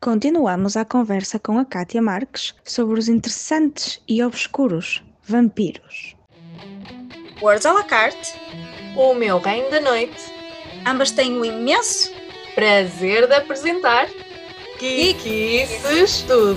Continuamos a conversa com a Kátia Marques sobre os interessantes e obscuros vampiros. Words à la carte, O meu reino da noite. ambas têm o imenso Prazer de apresentar Kikices do.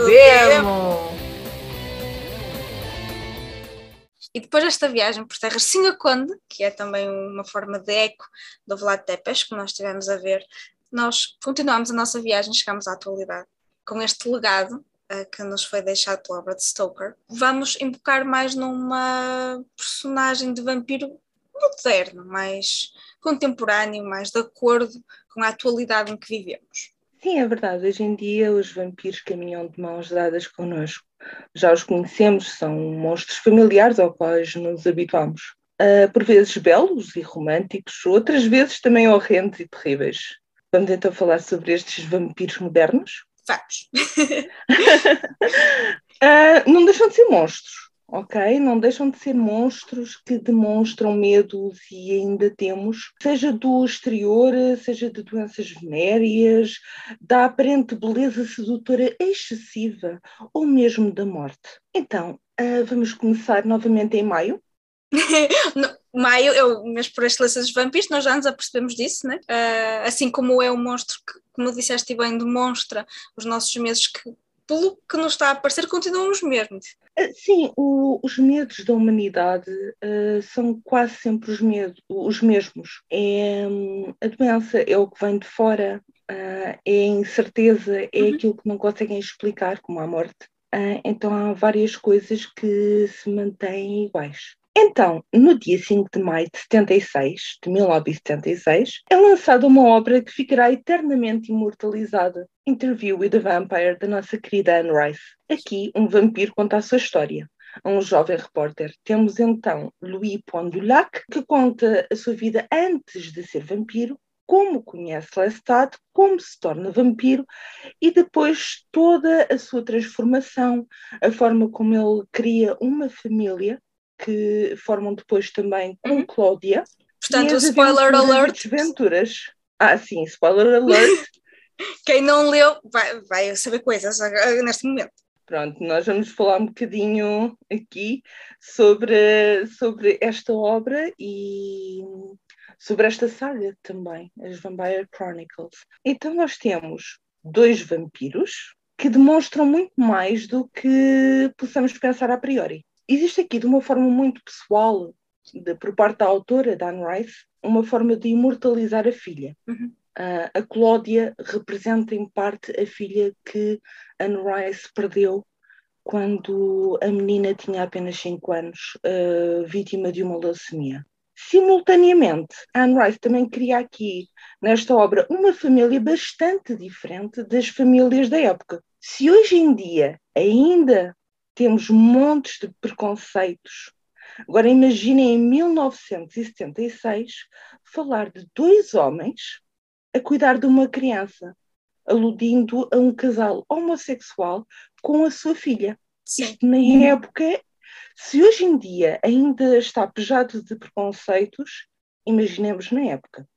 E depois desta viagem por terras Singaconde, que é também uma forma de eco do Vlad Tepes, que nós estivemos a ver, nós continuamos a nossa viagem, chegamos à atualidade. Com este legado eh, que nos foi deixado pela obra de Stoker, vamos invocar mais numa personagem de vampiro moderno, mais contemporâneo, mais de acordo com a atualidade em que vivemos. Sim, é verdade. Hoje em dia os vampiros caminham de mãos dadas connosco. Já os conhecemos, são monstros familiares aos quais nos habituamos. Ah, por vezes belos e românticos, outras vezes também horrendos e terríveis. Vamos então falar sobre estes vampiros modernos? Vamos. Ah, não deixam de ser monstros, ok? Não deixam de ser monstros que demonstram medos e ainda temos, seja do exterior, seja de doenças venéreas, da aparente beleza sedutora excessiva ou mesmo da morte. Então, ah, vamos começar novamente em maio. Maio o mês por excelência dos vampiros, nós já nos apercebemos disso, né? Ah, assim como é o monstro que, como disseste bem, demonstra os nossos meses que, pelo que nos está a aparecer, continuam os mesmos. Ah, Sim, o- os medos da humanidade ah, são quase sempre os, medo- os mesmos. É, hum, a doença é o que vem de fora, ah, é a incerteza, é Uhum. aquilo que não conseguem explicar, como a morte. Ah, então há várias coisas que se mantêm iguais. Então, no dia 5 de maio de 76, de 1976, é lançada uma obra que ficará eternamente imortalizada. Interview with the Vampire, da nossa querida Anne Rice. Aqui, um vampiro conta a sua história a um jovem repórter. Temos então Louis Pondulac, que conta a sua vida antes de ser vampiro, como conhece Lestat, como se torna vampiro e depois toda a sua transformação, a forma como ele cria uma família que formam depois também com Uhum. Cláudia. Portanto, spoiler aventuras alert, Desventuras. Ah, sim, spoiler alert. quem não leu vai, vai saber coisas neste momento. Pronto, nós vamos falar um bocadinho aqui sobre, sobre esta obra e sobre esta saga também, as Vampire Chronicles. Então nós temos dois vampiros que demonstram muito mais do que possamos pensar a priori. Existe aqui de uma forma muito pessoal, de- por parte da autora, da Anne Rice, uma forma de imortalizar a filha. Uhum. Ah, a Cláudia representa em parte a filha que Anne Rice perdeu quando a menina tinha apenas 5 anos, ah, vítima de uma leucemia. Simultaneamente, Anne Rice também cria aqui, nesta obra, uma família bastante diferente das famílias da época. Se hoje em dia ainda temos montes de preconceitos, agora imaginem em 1976 falar de dois homens a cuidar de uma criança, aludindo a um casal homossexual com a sua filha. Sim. Isto na época, se hoje em dia ainda está pejado de preconceitos, imaginemos na época.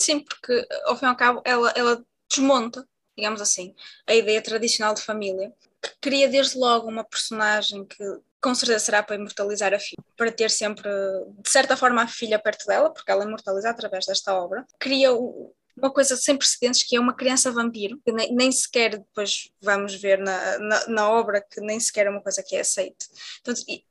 Sim, porque ao fim e ao cabo ela, ela desmonta, digamos assim, a ideia tradicional de família, cria desde logo uma personagem que com certeza será para imortalizar a filha, para ter sempre, de certa forma, a filha perto dela, porque ela é imortaliza através desta obra, cria uma coisa sem precedentes que é uma criança vampiro, que nem, nem sequer depois vamos ver na, na, na obra que nem sequer é uma coisa que é aceite. Portanto, e-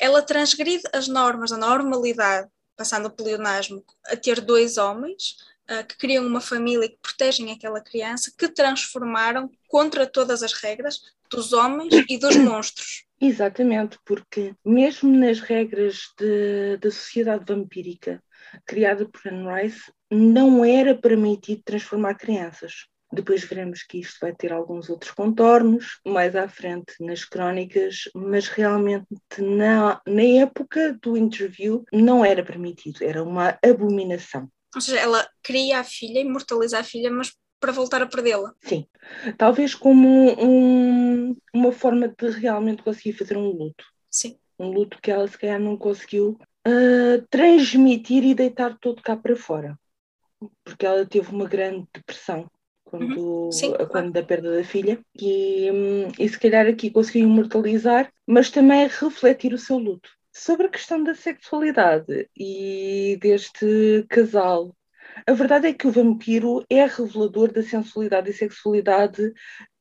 ela transgride as normas da normalidade, passando o pleonasmo, a ter dois homens ah, que criam uma família e que protegem aquela criança, que transformaram contra todas as regras dos homens e dos monstros. Exatamente, porque mesmo nas regras de- da sociedade vampírica criada por Anne Rice, não era permitido transformar crianças. Depois veremos que isto vai ter alguns outros contornos mais à frente nas crónicas, mas realmente na, na época do interview não era permitido, era uma abominação. Ou seja, ela cria a filha, imortaliza a filha, mas para voltar a perdê-la. Sim, talvez como um- uma forma de realmente conseguir fazer um luto. Sim. um luto que ela se calhar não conseguiu ah, transmitir e deitar todo cá para fora, porque ela teve uma grande depressão quando, Sim, quando claro. da perda da filha, e, hum, e se calhar aqui conseguiu imortalizar, mas também refletir o seu luto. Sobre a questão da sexualidade e deste casal, a verdade é que o vampiro é revelador da sensualidade e sexualidade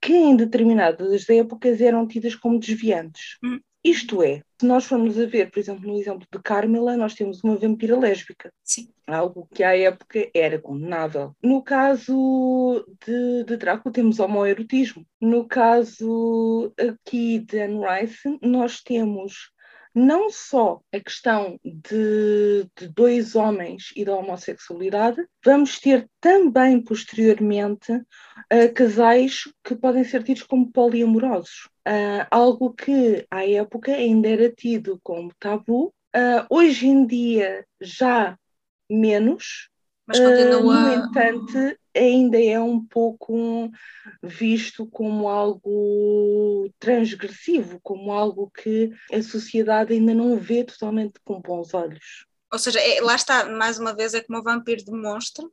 que em determinadas épocas eram tidas como desviantes. Hum. Isto é, se nós formos a ver, por exemplo, no exemplo de Carmela, nós temos uma vampira lésbica Sim. algo que à época era condenável. No caso de, de Drácula, temos homoerotismo. No caso aqui de Anne Rice, nós temos não só a questão de, de dois homens e da homossexualidade, vamos ter também posteriormente uh, casais que podem ser tidos como poliamorosos. Uh, algo que à época ainda era tido como tabu, Uh, hoje em dia já menos, Mas continua. Uh, no entanto, ainda é um pouco visto como algo transgressivo, como algo que a sociedade ainda não vê totalmente com bons olhos. Ou seja, é, lá está, mais uma vez, é como o vampiro demonstra,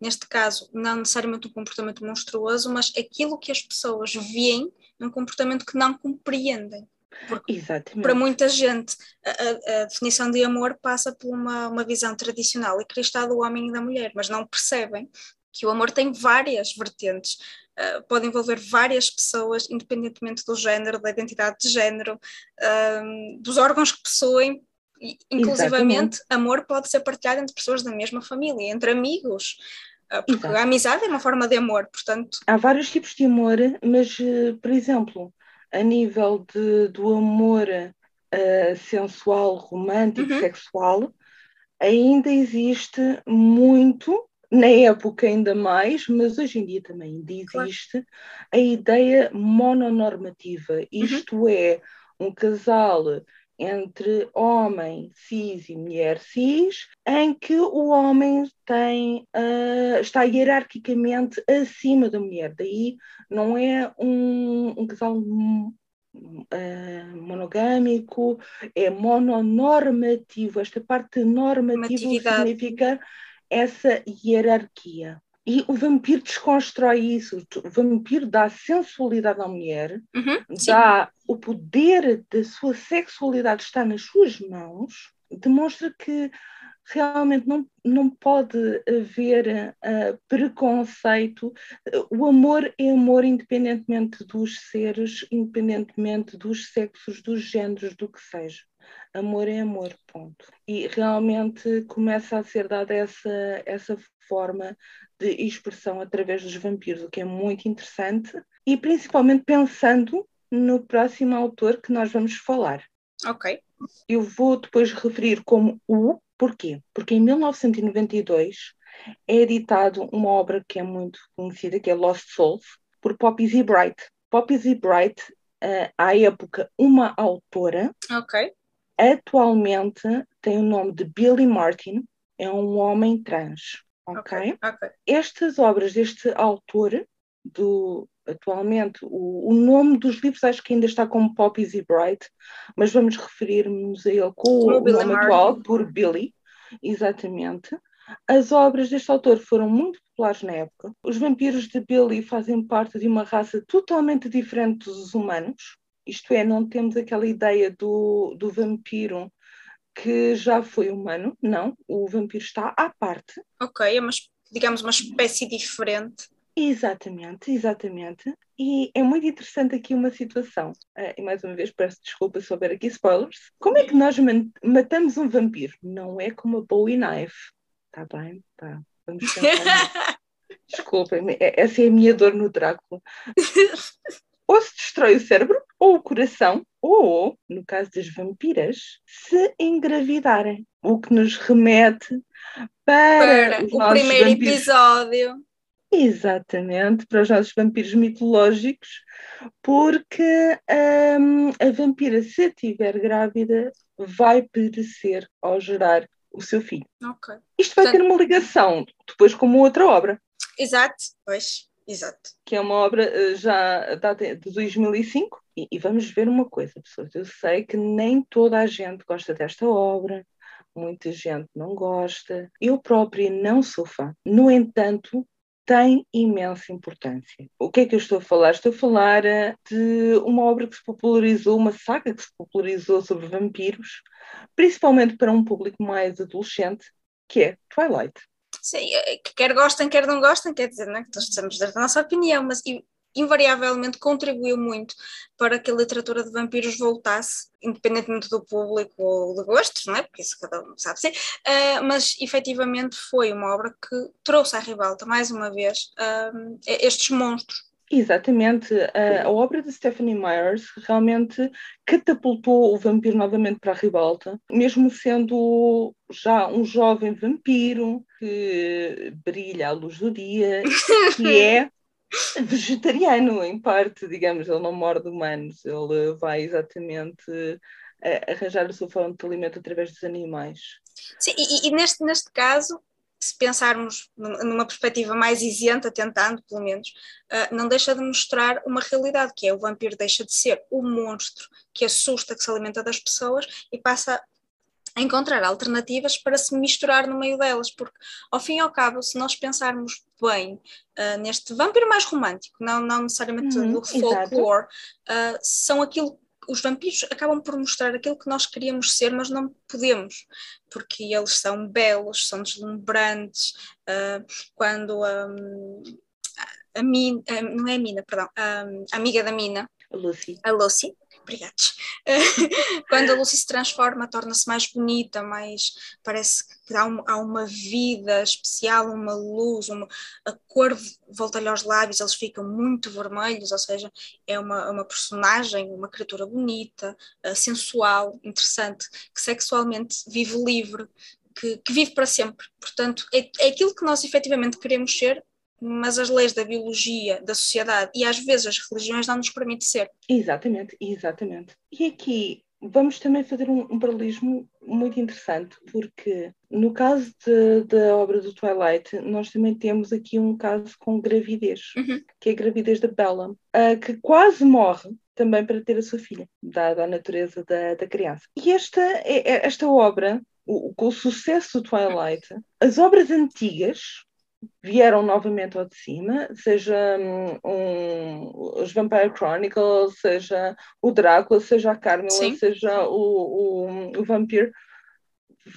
neste caso, não necessariamente um comportamento monstruoso, mas aquilo que as pessoas veem num comportamento que não compreendem. Porque Exatamente. para muita gente, a, a, definição de amor passa por uma, uma visão tradicional e cristal do homem e da mulher, mas não percebem que o amor tem várias vertentes, uh, pode envolver várias pessoas, independentemente do género, da identidade de género, dos órgãos que possuem. E, inclusivamente, Exatamente. amor pode ser partilhado entre pessoas da mesma família, entre amigos, uh, porque Exato. a amizade é uma forma de amor, portanto. Há vários tipos de amor, mas, por exemplo, a nível de, do amor uh, sensual, romântico, Uhum. sexual, ainda existe muito, na época ainda mais, mas hoje em dia também ainda Claro. existe, a ideia mononormativa, isto é, um casal entre homem cis e mulher cis, em que o homem tem, ah, está hierarquicamente acima da mulher. Daí não é um, um casal ah, monogâmico, é mononormativo. Esta parte normativa significa essa hierarquia. E o vampiro desconstrói isso. O vampiro dá sensualidade à mulher, Uhum, sim. dá o poder da sua sexualidade está nas suas mãos, demonstra que realmente não, não pode haver ah, preconceito. O amor é amor independentemente dos seres, independentemente dos sexos, dos géneros, do que seja. Amor é amor, ponto. E realmente começa a ser dada essa, essa forma de expressão através dos vampiros, o que é muito interessante, e principalmente pensando no próximo autor que nós vamos falar. Ok. Eu vou depois referir como o, porquê? Porque em 1992 é editado uma obra que é muito conhecida, que é Lost Souls, por Poppy Z. Bright. Poppy Z. Bright, eh, à época, uma autora, Ok. Atualmente tem o nome de Billy Martin, é um homem trans. ok? Ok. estas obras deste autor, do, atualmente, o, o nome dos livros acho que ainda está como Poppy Z. Bright, mas vamos referir-nos a ele com o Billy nome Martin. atual, por Billy, exatamente. As obras deste autor foram muito populares na época. Os vampiros de Billy fazem parte de uma raça totalmente diferente dos humanos, isto é, não temos aquela ideia do, do vampiro que já foi humano, não, o vampiro está à parte. Ok, é uma, digamos uma espécie diferente. Exatamente, exatamente. E é muito interessante aqui uma situação. Ah, e mais uma vez peço desculpa se houver aqui spoilers. Como é que nós matamos um vampiro? Não é com uma Bowie knife. Está bem? Tá. Vamos nisso. Desculpem, é- essa é a minha dor no Drácula. Ou se destrói o cérebro, ou o coração, ou, no caso das vampiras, se engravidarem. O que nos remete para, Para o primeiro vampiros episódio. Exatamente, para os nossos vampiros mitológicos, porque hum, a vampira, se estiver grávida, vai perecer ao gerar o seu filho. Ok. Isto vai Portanto- ter uma ligação depois com uma outra obra, Exato, pois, exato. que é uma obra eh, já data de 2005. E, e vamos ver uma coisa, pessoas. Eu sei que nem toda a gente gosta desta obra, muita gente não gosta. Eu própria não sou fã. No entanto, tem imensa importância. O que é que eu estou a falar? Estou a falar eh, de uma obra que se popularizou, uma saga que se popularizou sobre vampiros, principalmente para um público mais adolescente, que é Twilight. Sim, eh, quer gostem, quer não gostem, quer dizer, não é? que nós estamos a dar a nossa opinião, mas invariavelmente contribuiu muito para que a literatura de vampiros voltasse, independentemente do público ou de gostos, não é? Porque isso cada um sabe ser, uh, mas efetivamente foi uma obra que trouxe à ribalta, mais uma vez, uh, estes monstros. Exatamente, a, a, obra de Stephanie Myers realmente catapultou o vampiro novamente para a ribalta, mesmo sendo já um jovem vampiro que brilha à luz do dia, que é vegetariano, em parte, digamos, ele não morde humanos, ele vai exatamente uh, arranjar a sua forma de alimento através dos animais. Sim, e, e, neste, neste caso, se pensarmos numa perspectiva mais isenta, tentando, pelo menos, uh, não deixa de mostrar uma realidade, que é o vampiro deixa de ser o monstro que assusta, que se alimenta das pessoas e passa encontrar alternativas para se misturar no meio delas, porque ao fim e ao cabo, se nós pensarmos bem uh, neste vampiro mais romântico, não, não necessariamente uhum, do folklore, uh, são aquilo os vampiros acabam por mostrar aquilo que nós queríamos ser, mas não podemos, porque eles são belos, são deslumbrantes. Uh, quando um, a, Mina, não é a Mina, perdão, a amiga da Mina, a Lucy, a Lucy obrigados. Quando a Lucy se transforma, torna-se mais bonita, mais parece que há uma, há uma vida especial, uma luz, uma, a cor volta-lhe aos lábios, eles ficam muito vermelhos, ou seja, é uma, uma personagem, uma criatura bonita, uh, sensual, interessante, que sexualmente vive livre. Que, que vive para sempre. Portanto, é, é aquilo que nós efetivamente queremos ser, mas as leis da biologia, da sociedade e às vezes as religiões não nos permitem ser. Exatamente, exatamente. E aqui vamos também fazer um, um paralelismo muito interessante, porque no caso da obra do Twilight, nós também temos aqui um caso com gravidez, uhum. que é a gravidez da Bella, uh, que quase morre também para ter a sua filha, dada a natureza da, da criança. E esta, é, é, esta obra, o, com o sucesso do Twilight, as obras antigas vieram novamente ao de cima, seja hum, um, os Vampire Chronicles, seja o Drácula, seja a Carmela, Sim. seja o, o, o Vampiro,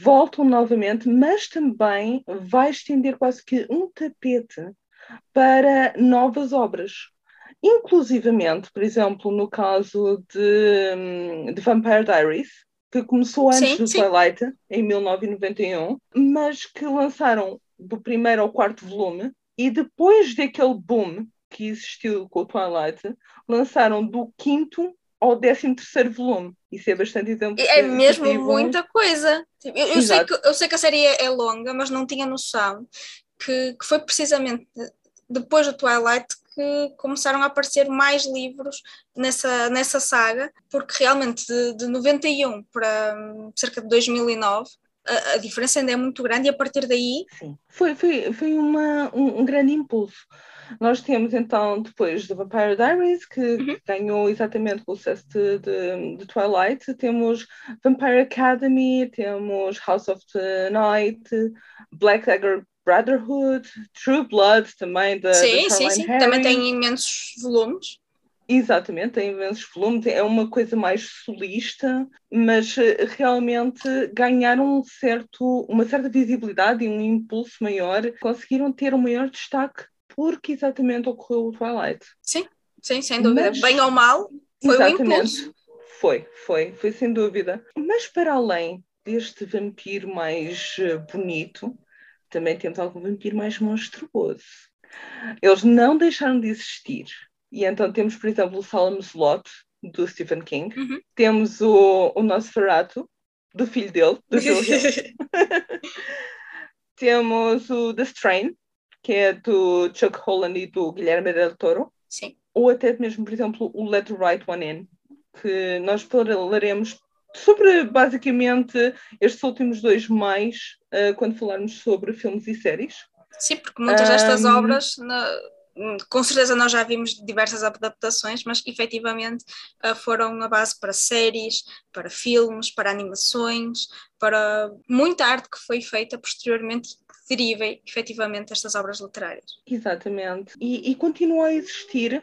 voltam novamente, mas também vai estender quase que um tapete para novas obras. Inclusivamente, por exemplo, no caso de, hum, de Vampire Diaries, que começou antes sim, do sim. Twilight, em 1991, mas que lançaram do primeiro ao quarto volume, e depois daquele boom que existiu com o Twilight, lançaram do quinto ao décimo terceiro volume. Isso é bastante exemplo. É mesmo muita coisa. Eu, eu, sei que, eu sei que a série é, é longa, mas não tinha noção que, que foi precisamente depois do Twilight que começaram a aparecer mais livros nessa, nessa saga, porque realmente de, de 91 para hum, cerca de 2009 a, a, diferença ainda é muito grande e a partir daí. Sim, foi, foi, foi uma, um, um grande impulso. Nós temos então depois do Vampire Diaries, que uhum. ganhou exatamente o sucesso de, de, de, Twilight, temos Vampire Academy, temos House of the Night, Black Dagger Brotherhood, True Blood também da Sim, sim, sim. Também tem imensos volumes. Exatamente, tem imensos volumes, é uma coisa mais solista, mas eh, realmente ganharam um certo, uma certa visibilidade e um impulso maior, conseguiram ter um maior destaque porque exatamente ocorreu o Twilight. Sim, sim, sem dúvida. Mas, Bem ou mal, foi exatamente, um impulso. Foi, foi, foi sem dúvida. Mas para além deste vampiro mais eh, bonito, também temos algum vampiro mais monstruoso. Eles não deixaram de existir e então temos, por exemplo, o Solemn Slot, do Stephen King. Uhum. Temos o, o Nosferatu, do filho dele, do Phil temos o The Strain, que é do Chuck Holland e do Guilherme Del Toro. Sim. Ou até mesmo, por exemplo, o Let the Right One In, que nós falaremos sobre basicamente estes últimos dois mais uh, quando falarmos sobre filmes e séries. Sim, porque muitas destas um... obras na com certeza nós já vimos diversas adaptações, mas efetivamente uh, foram a base para séries, para filmes, para animações, para muita arte que foi feita posteriormente que deriva efetivamente estas obras literárias. Exatamente. E, e continua a existir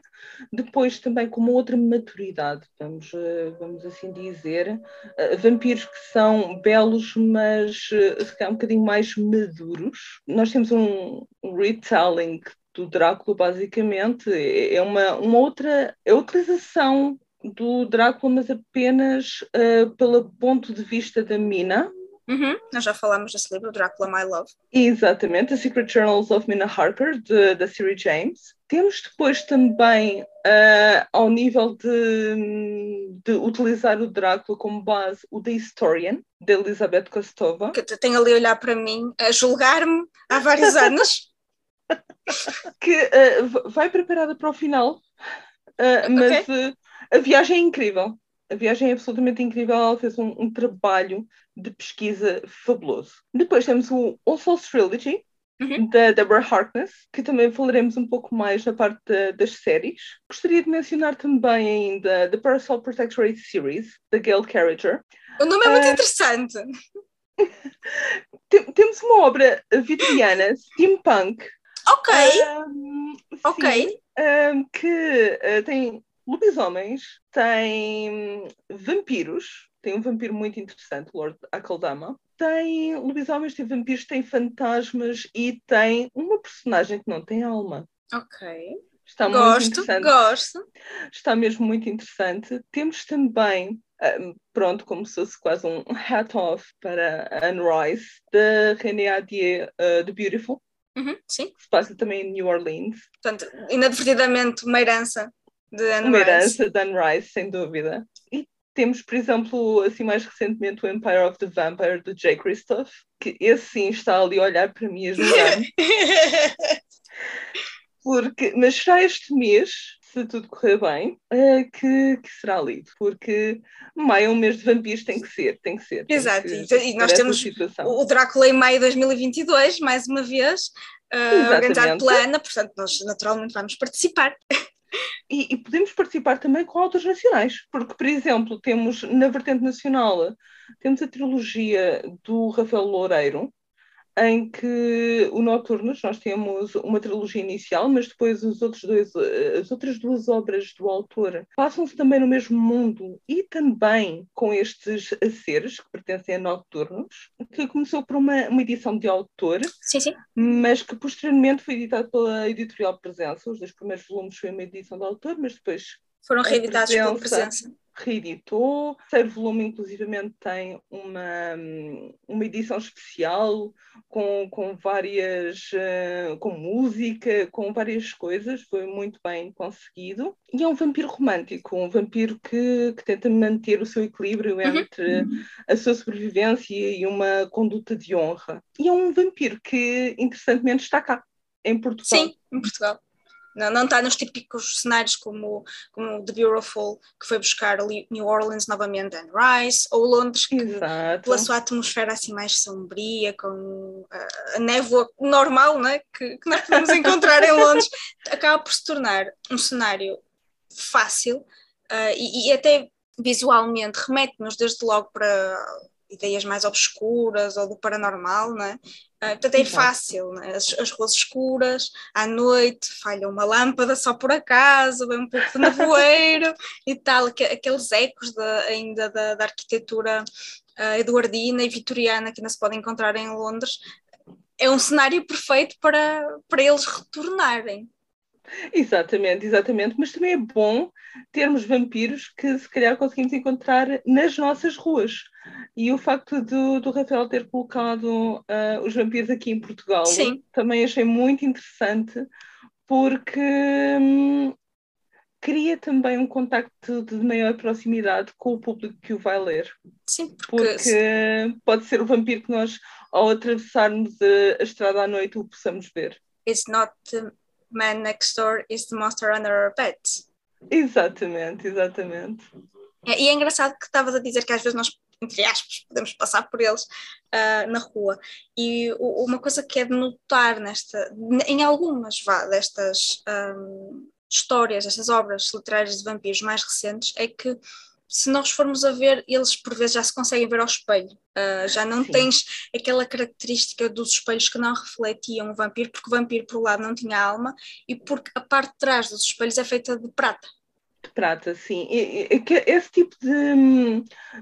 depois também com uma outra maturidade, vamos, eh, vamos assim dizer, uh, vampiros que são belos, mas se calhar um bocadinho mais maduros. Nós temos um retelling do Drácula, basicamente, é uma, uma outra é a utilização do Drácula, mas apenas uh, pelo ponto de vista da Mina. Uhum. Nós já falámos desse livro, Drácula My Love. Exatamente, The Secret Journals of Mina Harker, da Siri James. Temos depois também, uh, ao nível de, de, utilizar o Drácula como base, o The Historian, de Elizabeth Kostova. Que tem ali a olhar para mim, a julgar-me há vários anos. Que uh, vai preparada para o final, uh, mas okay. a viagem é incrível. A viagem é absolutamente incrível. Ela fez um, um trabalho de pesquisa fabuloso. Depois temos o All Souls Trilogy, Uhum. da Deborah Harkness, que também falaremos um pouco mais na parte de, das séries. Gostaria de mencionar também ainda The Parasol Protectorate Series, da Gail Carriger. O nome é muito uh, interessante. temos uma obra vitoriana, steampunk. Ok. Um, ok. Sim, um, que uh, tem lobisomens, tem vampiros, tem um vampiro muito interessante, Lord Akaldama. Tem lobisomens, tem vampiros, tem fantasmas e tem uma personagem que não tem alma. Ok. Está gosto, gosto. Está mesmo muito interessante. Temos também, pronto, como se fosse quase um hat off para Anne Rice, da René Adier, uh, The Beautiful. Uhum, sim. Passa também em New Orleans. Portanto, inadvertidamente uma herança de Anne uma Rice. herança de Anne Rice, sem dúvida. E temos, por exemplo, assim mais recentemente o Empire of the Vampire de Jay Christoph, que esse sim está ali a olhar para mim a julgar-me. porque, mas será este mês, se tudo correr bem, uh, que, que, será lido, porque maio é um mês de vampiros, tem que ser, tem que ser. Tem Exato, que, e, nós temos o Drácula em maio de 2022, mais uma vez, uh, organizado pela Ana, portanto nós naturalmente vamos participar. E, e, podemos participar também com autores nacionais, porque, por exemplo, temos na vertente nacional, temos a trilogia do Rafael Loureiro, em que o Noturnos nós temos uma trilogia inicial, mas depois os outros dois, as outras duas obras do autor passam-se também no mesmo mundo e também com estes seres que pertencem a Noturnos, que começou por uma, uma edição de autor, sim, sim. mas que posteriormente foi editado pela editorial Presença. Os dois primeiros volumes foi uma edição de autor, mas depois foram reeditados pela Presença reeditou. O terceiro volume, inclusivamente, tem uma, uma edição especial com, com várias, uh, com música, com várias coisas, foi muito bem conseguido. E é um vampiro romântico, um vampiro que, que tenta manter o seu equilíbrio uhum. entre uhum. a sua sobrevivência e uma conduta de honra. E é um vampiro que, interessantemente, está cá, em Portugal. Sim, em Portugal. Não, não está nos típicos cenários como, como The Beautiful, que foi buscar ali New Orleans novamente, Anne Rice, ou Londres, que Exato. pela sua atmosfera assim mais sombria, com a, a névoa normal né, que, que nós podemos encontrar em Londres, acaba por se tornar um cenário fácil uh, e, e até visualmente remete-nos desde logo para ideias mais obscuras ou do paranormal, né? Uh, portanto, é fácil, né? as, as, ruas escuras, à noite, falha uma lâmpada só por acaso, vem um pouco de nevoeiro e tal, aqueles ecos de, ainda da, da arquitetura uh, eduardina e vitoriana que ainda se podem encontrar em Londres. É um cenário perfeito para, para eles retornarem. Exatamente, exatamente. Mas também é bom termos vampiros que se calhar conseguimos encontrar nas nossas ruas. E o facto do, do Rafael ter colocado uh, os vampiros aqui em Portugal Sim. também achei muito interessante porque hum, cria também um contacto de maior proximidade com o público que o vai ler. Sim, porque... porque pode ser o vampiro que nós, ao atravessarmos a, a estrada à noite, o possamos ver. It's not man next door, it's the monster under our bed. Exatamente, exatamente. É, e é engraçado que estavas a dizer que às vezes nós entre aspas, podemos passar por eles uh, na rua. E o, uma coisa que é de notar nesta, em algumas vá, destas um, histórias, estas obras literárias de vampiros mais recentes, é que se nós formos a ver, eles por vezes já se conseguem ver ao espelho. Uh, já não Sim. tens aquela característica dos espelhos que não refletiam o vampiro, porque o vampiro, por um lado, não tinha alma e porque a parte de trás dos espelhos é feita de prata prata, sim. E, e, esse tipo de,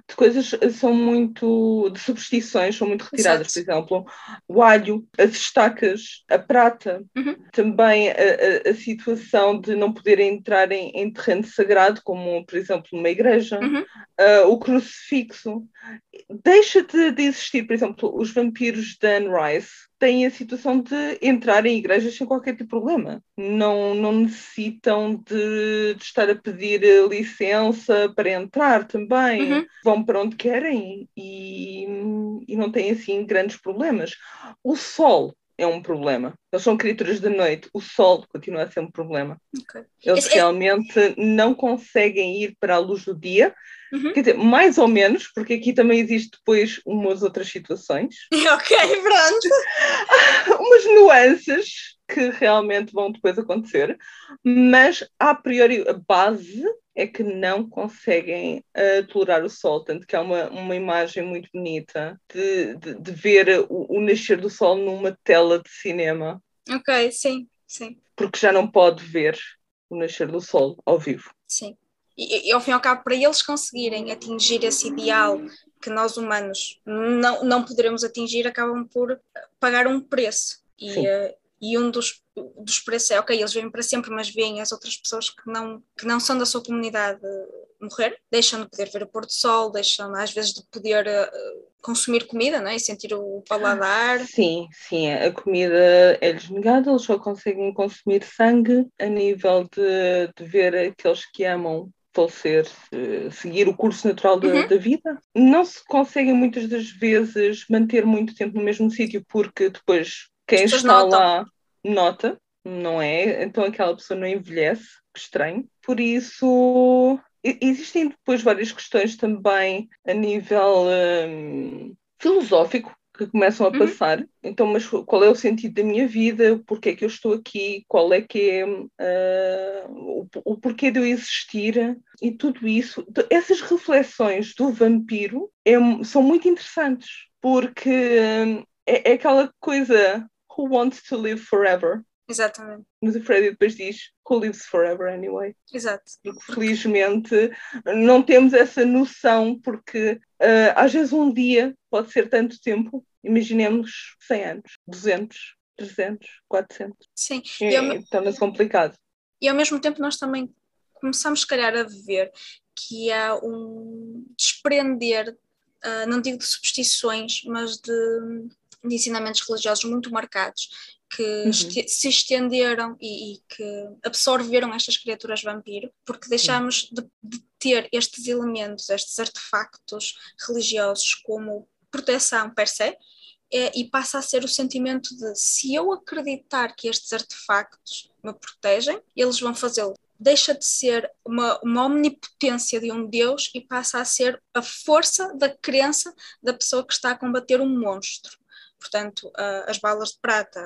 de, coisas são muito. de superstições são muito retiradas. Exato. Por exemplo, o alho, as estacas, a prata, uhum. também a, a, a, situação de não poderem entrar em, em, terreno sagrado, como, por exemplo, numa igreja, uhum. uh, o crucifixo. Deixa de, de existir, por exemplo, os vampiros de Anne Rice têm a situação de entrar em igrejas sem qualquer tipo de problema. Não, não necessitam de, de estar a pedir licença para entrar também. Uhum. Vão para onde querem e, e não têm assim grandes problemas. O sol é um problema. Eles são criaturas da noite. O sol continua a ser um problema. Okay. Eles Esse realmente é... não conseguem ir para a luz do dia. Uhum. Quer dizer, mais ou menos, porque aqui também existe depois umas outras situações. ok, pronto. umas nuances que realmente vão depois acontecer, mas a priori a base é que não conseguem uh, tolerar o sol, tanto que há uma, uma imagem muito bonita de, de, de ver o, o, nascer do sol numa tela de cinema. Ok, sim, sim. Porque já não pode ver o nascer do sol ao vivo. Sim. E, e ao fim e ao cabo, para eles conseguirem atingir esse ideal que nós humanos não, não poderemos atingir, acabam por pagar um preço. E, uh, e um dos, dos preços é, ok, eles vêm para sempre, mas veem as outras pessoas que não, que não são da sua comunidade morrer, deixam de poder ver o pôr do sol, deixam às vezes de poder uh, consumir comida né, e sentir o paladar. Sim, sim, a comida é-lhes negada, eles só conseguem consumir sangue a nível de, de ver aqueles que amam falecer, uh, seguir o curso natural da, uhum. da, vida. Não se conseguem muitas das vezes manter muito tempo no mesmo sítio porque depois quem está notam. lá nota, não é? Então aquela pessoa não envelhece, que estranho. Por isso, existem depois várias questões também a nível um, filosófico que começam a uhum. passar. Então, mas qual é o sentido da minha vida? Porquê é que eu estou aqui? Qual é que é uh, o, o, porquê de eu existir? E tudo isso, essas reflexões do vampiro é, são muito interessantes, porque hum, é, é aquela coisa Who Wants to Live Forever? Exatamente. Mas o Freddy depois diz Who Lives Forever Anyway. Exato. Porque, felizmente não temos essa noção, porque uh, às vezes um dia pode ser tanto tempo. Imaginemos 100 anos, 200, 300, 400. Sim. E, e torna-se complicado. E ao mesmo tempo nós também começamos, se calhar, a ver que há um desprender, uh, não digo de superstições, mas de de ensinamentos religiosos muito marcados que uhum. se estenderam e, e, que absorveram estas criaturas vampiro, porque deixamos de, de, ter estes elementos, estes artefactos religiosos como proteção per se, é, e passa a ser o sentimento de se eu acreditar que estes artefactos me protegem, eles vão fazê-lo. Deixa de ser uma, uma omnipotência de um Deus e passa a ser a força da crença da pessoa que está a combater um monstro portanto, uh, as balas de prata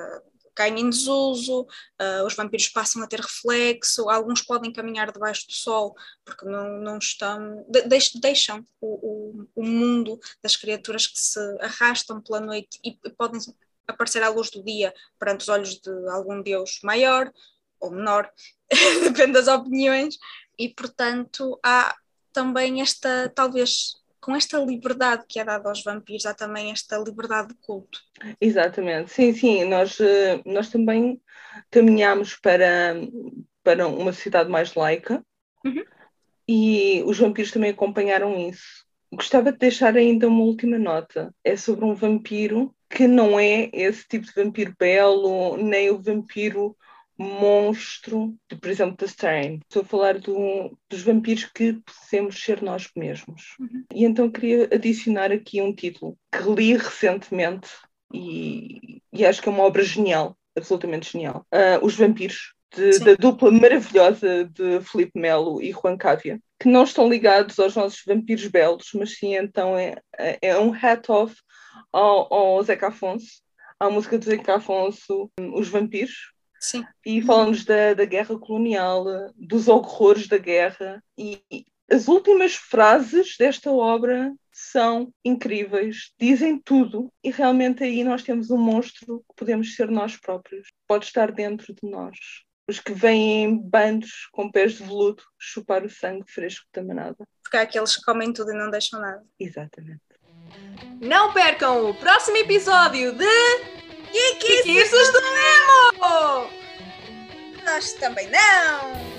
caem em desuso, uh, os vampiros passam a ter reflexo, alguns podem caminhar debaixo do sol porque não, não estão, de, deixam o, o, o, mundo das criaturas que se arrastam pela noite e, e podem aparecer à luz do dia perante os olhos de algum deus maior ou menor, depende das opiniões, e portanto há também esta, talvez com esta liberdade que é dada aos vampiros, há também esta liberdade de culto. Exatamente, sim, sim, nós, eh, nós também caminhamos para, para uma sociedade mais laica uhum. e os vampiros também acompanharam isso. Gostava de deixar ainda uma última nota, é sobre um vampiro que não é esse tipo de vampiro belo, nem o vampiro monstro, de, por exemplo, da Strain. Estou a falar do, dos vampiros que podemos ser nós mesmos. Uhum. E então queria adicionar aqui um título que li recentemente e, e acho que é uma obra genial, absolutamente genial. Uh, Os Vampiros, de- da dupla maravilhosa de Filipe Melo e Juan Cávia, que não estão ligados aos nossos vampiros belos, mas sim então é, é um hat-off ao, ao Zeca Afonso, à música do Zeca Afonso, Os Vampiros, Sim. e falamos da, da guerra colonial, dos horrores da guerra. E as últimas frases desta obra são incríveis, dizem tudo, e realmente aí nós temos um monstro que podemos ser nós próprios, pode estar dentro de nós. Os que vêm em bandos com pés de veludo chupar o sangue fresco da manada. Porque há aqueles que comem tudo e não deixam nada. Exatamente. Não percam o próximo episódio de Kikis do Nemo! Nós também não!